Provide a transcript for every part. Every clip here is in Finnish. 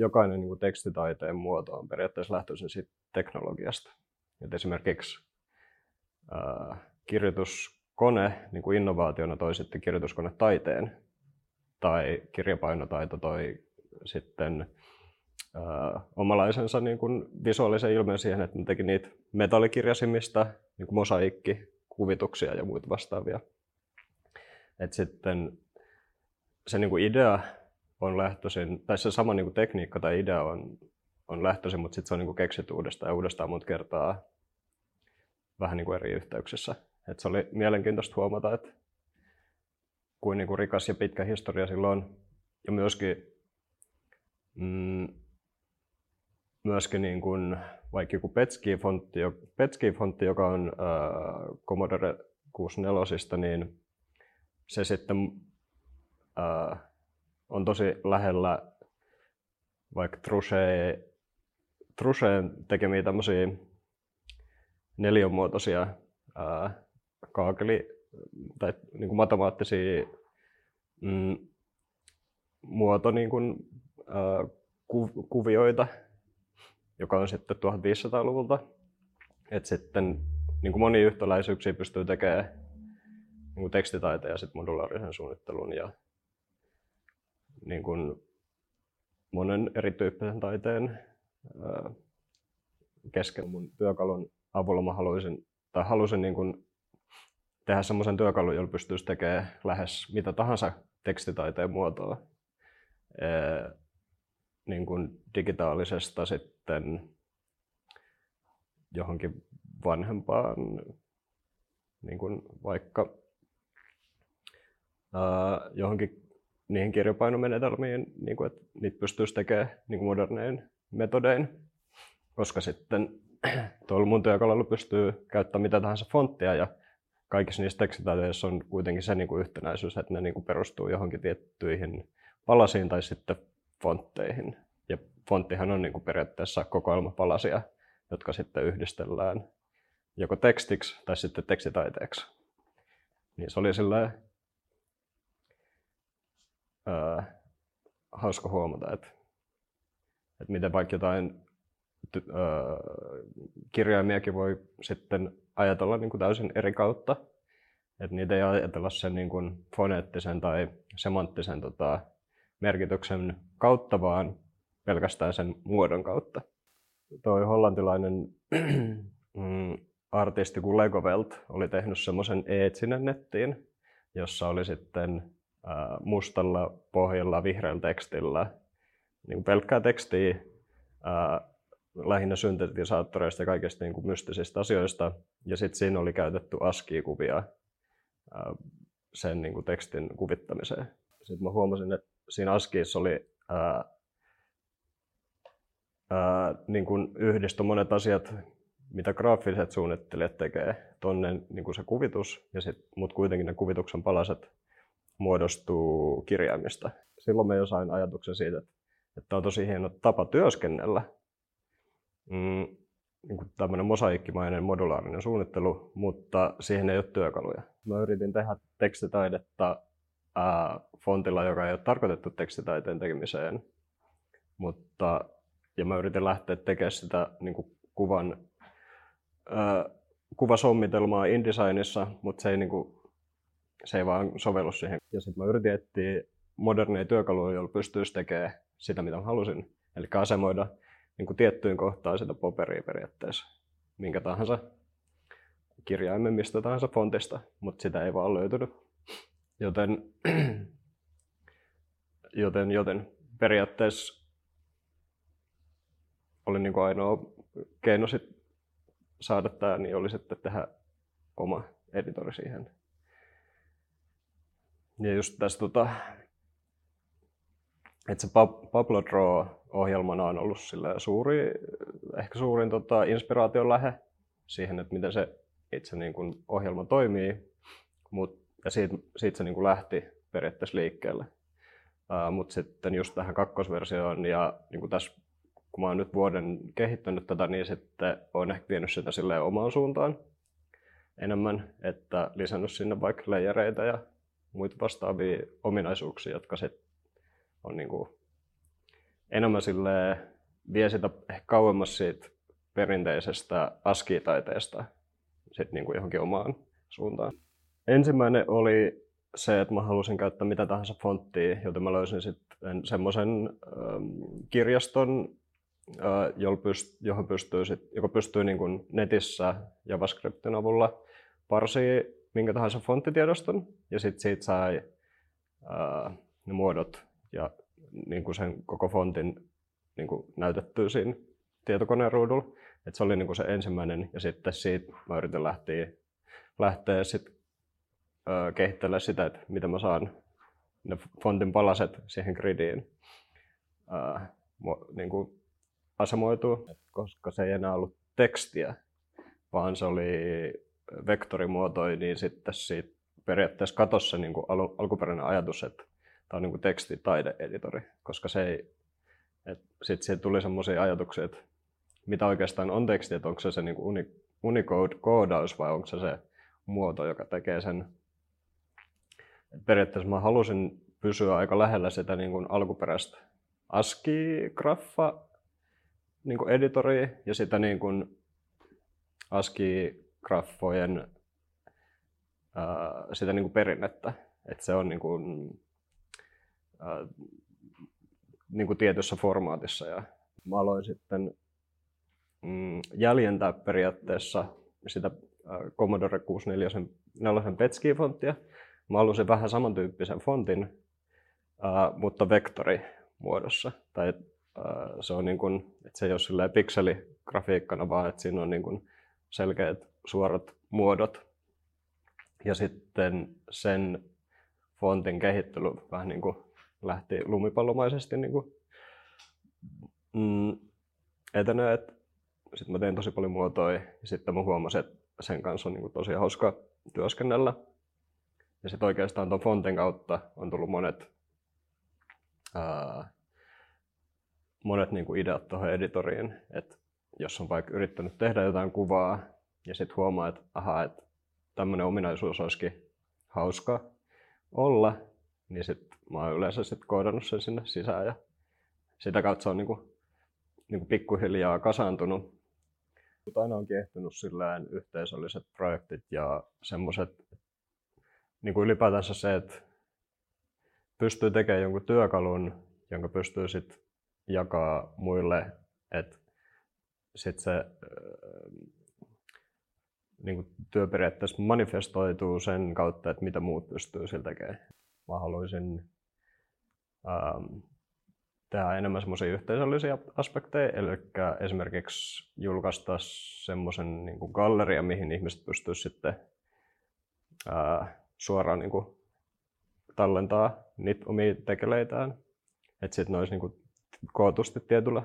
jokainen niin kuin tekstitaiteen muoto on periaatteessa lähtöisin siitä teknologiasta. Et esimerkiksi ää, kirjoituskone niin kuin innovaationa toi sitten kirjoituskonetaiteen tai kirjapainotaito toi sitten ää, omalaisensa niin kuin visuaalisen ilmeen siihen, että ne teki niitä metallikirjasimista, niin kuin mosaikki, kuvituksia ja muita vastaavia. Et sitten se niin kuin idea on lähtöisin, tai se sama niin kuin tekniikka tai idea on, on lähtöisin, mutta sitten se on niin kuin keksitty uudestaan ja uudestaan monta kertaa vähän niin kuin eri yhteyksissä. Et se oli mielenkiintoista huomata, että kuin, niin kuin rikas ja pitkä historia silloin ja myöskin, mm, myöskin niin kuin, vaikka joku Petsky-fontti, Petsky-fontti joka on äh, Commodore 64, niin se sitten äh, on tosi lähellä vaikka Truche, Trucheen tekemiä tämmöisiä neliömuotoisia ää, kaakeli- tai niin kuin matemaattisia mm, muoto niin kuin, ää, ku, kuvioita, joka on sitten 1500-luvulta. Et sitten niin kuin monia yhtäläisyyksiä pystyy tekemään niin kuin tekstitaiteen ja sitten modulaarisen suunnittelun ja niin kuin monen erityyppisen taiteen kesken mun työkalun avulla mä haluaisin, tai halusin niin kuin tehdä semmoisen työkalun, jolla pystyisi tekemään lähes mitä tahansa tekstitaiteen muotoa. Niin kuin digitaalisesta sitten johonkin vanhempaan, niin kuin vaikka johonkin niihin kirjapainomenetelmiin, niin kuin, että niitä pystyisi tekemään niin modernein metodein, koska sitten tuolla mun työkalulla pystyy käyttämään mitä tahansa fonttia ja kaikissa niissä tekstitaiteissa on kuitenkin se niin kuin yhtenäisyys, että ne niin kuin perustuu johonkin tiettyihin palasiin tai sitten fontteihin. Ja fonttihan on niin kuin periaatteessa kokoelma palasia, jotka sitten yhdistellään joko tekstiksi tai sitten tekstitaiteeksi. Niin se oli ää, hauska huomata, että, että miten vaikka jotain ää, kirjaimiakin voi sitten ajatella niin kuin täysin eri kautta. Että niitä ei ajatella sen niin kuin foneettisen tai semanttisen tota, merkityksen kautta, vaan pelkästään sen muodon kautta. Toi hollantilainen mm, artisti kuin Legovelt oli tehnyt semmoisen eetsinen nettiin, jossa oli sitten mustalla pohjalla vihreällä tekstillä niin pelkkää tekstiä ää, lähinnä syntetisaattoreista ja kaikista niin kuin mystisistä asioista. Ja sitten siinä oli käytetty ASCII-kuvia ää, sen niin kuin tekstin kuvittamiseen. Sitten mä huomasin, että siinä ASCIIssa oli ää, ää, niin kuin yhdistö monet asiat, mitä graafiset suunnittelijat tekee. Tuonne niin se kuvitus, ja sit, mutta kuitenkin ne kuvituksen palaset muodostuu kirjaimista. Silloin me jo sain ajatuksen siitä, että, on tosi hieno tapa työskennellä. Mm, niin kuin tämmöinen mosaikkimainen modulaarinen suunnittelu, mutta siihen ei ole työkaluja. Mä yritin tehdä tekstitaidetta ää, fontilla, joka ei ole tarkoitettu tekstitaiteen tekemiseen, mutta, ja mä yritin lähteä tekemään sitä niin kuin kuvan, ää, kuvasommitelmaa InDesignissa, mutta se ei niin kuin, se ei vaan sovellu siihen. Ja sitten mä yritin etsiä moderneja työkaluja, joilla pystyisi tekemään sitä, mitä mä halusin. Eli asemoida niin kuin tiettyyn kohtaan sitä paperia periaatteessa, minkä tahansa kirjaimen mistä tahansa fontista, mutta sitä ei vaan löytynyt. Joten, joten, joten periaatteessa oli niin kuin ainoa keino sit saada tämä, niin oli sitten tehdä oma editori siihen ja just tässä, tota, että se Pablo Draw-ohjelmana on ollut suuri, ehkä suurin tota, inspiraation lähe siihen, että miten se itse niin kuin, ohjelma toimii. Mut, ja siitä, siitä se niin kuin, lähti periaatteessa liikkeelle. Uh, Mutta sitten just tähän kakkosversioon ja niin kuin tässä, kun mä oon nyt vuoden kehittänyt tätä, niin sitten olen ehkä vienyt sitä silleen omaan suuntaan enemmän, että lisännyt sinne vaikka leijereitä ja muita vastaavia ominaisuuksia, jotka sit on niin kuin enemmän sille vie sitä ehkä kauemmas siitä perinteisestä askitaiteesta sit niin kuin johonkin omaan suuntaan. Ensimmäinen oli se, että mä halusin käyttää mitä tahansa fonttia, joten mä löysin sitten semmoisen ähm, kirjaston, äh, johon pystyy sit, joka pystyy niin kuin netissä JavaScriptin avulla parsii minkä tahansa fonttitiedoston, ja sitten siitä sai äh, ne muodot ja niin kuin sen koko fontin niin kuin näytettyä siinä tietokoneen ruudulla. Et se oli niin kuin se ensimmäinen, ja sitten siitä mä yritin lähteä, lähteä sit, ö, kehittelemään sitä, että miten mä saan ne fontin palaset siihen gridiin ö, niin kuin asemoitua, koska se ei enää ollut tekstiä, vaan se oli vektorimuotoja, niin sitten siitä periaatteessa katossa niin kuin al- alkuperäinen ajatus, että tämä on niin kuin tekstitaideeditori, koska se ei, sitten siitä tuli sellaisia ajatuksia, että mitä oikeastaan on teksti, että onko se se niin Unicode-koodaus vai onko se se muoto, joka tekee sen. Et periaatteessa mä halusin pysyä aika lähellä sitä niin kuin alkuperäistä ASCII-graffa niin kuin ja sitä niin kuin ASCII-graffojen ää, sitä niin kuin perinnettä. Että se on niin kuin, ää, niin kuin tietyssä formaatissa. Ja mä aloin sitten mm, jäljentää periaatteessa sitä äh, Commodore 64 Petski-fonttia. Mä halusin vähän samantyyppisen fontin, äh, mutta vektorimuodossa. Tai äh, se, on niin kuin, että se ei ole pikseligrafiikkana, vaan että siinä on niin kuin selkeät suorat muodot. Ja sitten sen fontin kehittely vähän niin kuin lähti lumipallomaisesti niin kuin, mm, etenee. Sitten mä tein tosi paljon muotoja ja sitten mä huomasin, että sen kanssa on niin kuin tosi hauska työskennellä. Ja sitten oikeastaan tuon fontin kautta on tullut monet, ää, monet niin kuin ideat tuohon editoriin. Että jos on vaikka yrittänyt tehdä jotain kuvaa ja sitten huomaa, että aha, että tämmöinen ominaisuus olisikin hauska olla, niin sitten mä oon yleensä sit koodannut sen sinne sisään ja sitä kautta se on niinku, niinku pikkuhiljaa kasaantunut. Mutta aina on kiehtonut sillään yhteisölliset projektit ja semmoiset, niin kuin ylipäätänsä se, että pystyy tekemään jonkun työkalun, jonka pystyy sitten jakaa muille, että sitten se niin kuin työ periaatteessa manifestoituu sen kautta, että mitä muut pystyy sillä tekemään. Mä haluaisin ähm, tehdä enemmän semmoisia yhteisöllisiä aspekteja, eli esimerkiksi julkaista semmoisen niin galleria, mihin ihmiset pystyisivät sitten ää, suoraan niin kuin, tallentaa niitä omia tekeleitään. Että sitten ne olisi niin kuin, kootusti tietyllä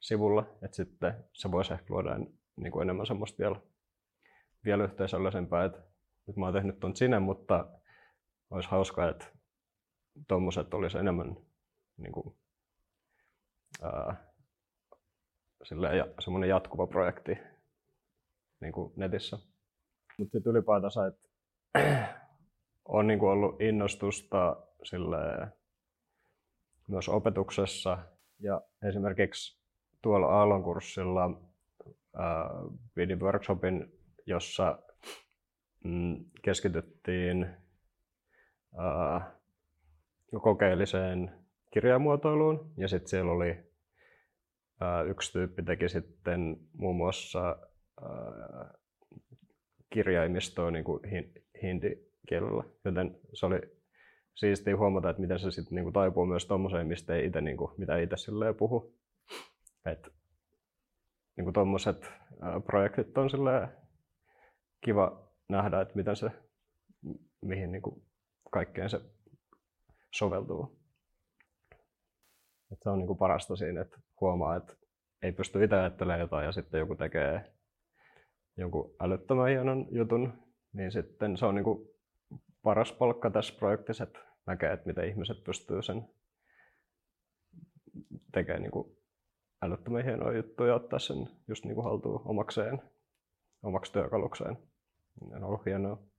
sivulla, että sitten se voisi ehkä luoda niin kuin enemmän semmoista vielä, vielä yhteisöllisempää, että nyt mä oon tehnyt tuon sinne, mutta olisi hauskaa, että tuommoiset olisi enemmän niin kuin, ja semmoinen jatkuva projekti niin kuin netissä. Mutta sitten ylipäätänsä, että on niin kuin ollut innostusta sille myös opetuksessa. Ja esimerkiksi tuolla Aallon kurssilla ää, pidin workshopin, jossa mm, keskityttiin ää, kokeelliseen kirjamuotoiluun. Ja sitten siellä oli ää, yksi tyyppi teki sitten muun muassa ää, kirjaimistoa niin kuin hindi-kielellä. Joten se oli siistiä huomata, että miten se sitten niin kuin taipuu myös tuommoiseen, mistä ei itse, niin kuin, mitä itse silleen puhu. Et, niin tuommoiset projektit on silleen kiva nähdä, että miten se, mihin niin kuin kaikkeen se soveltuu. Et se on niin kuin parasta siinä, että huomaa, että ei pysty itse ajattelemaan jotain ja sitten joku tekee jonkun älyttömän hienon jutun, niin sitten se on niin kuin paras palkka tässä projektissa, että näkee, että miten ihmiset pystyy sen tekemään niin kuin älyttömän hienoja juttuja ja ottaa sen just niin kuin haltuun omakseen, omaksi työkalukseen. On ollut hienoa.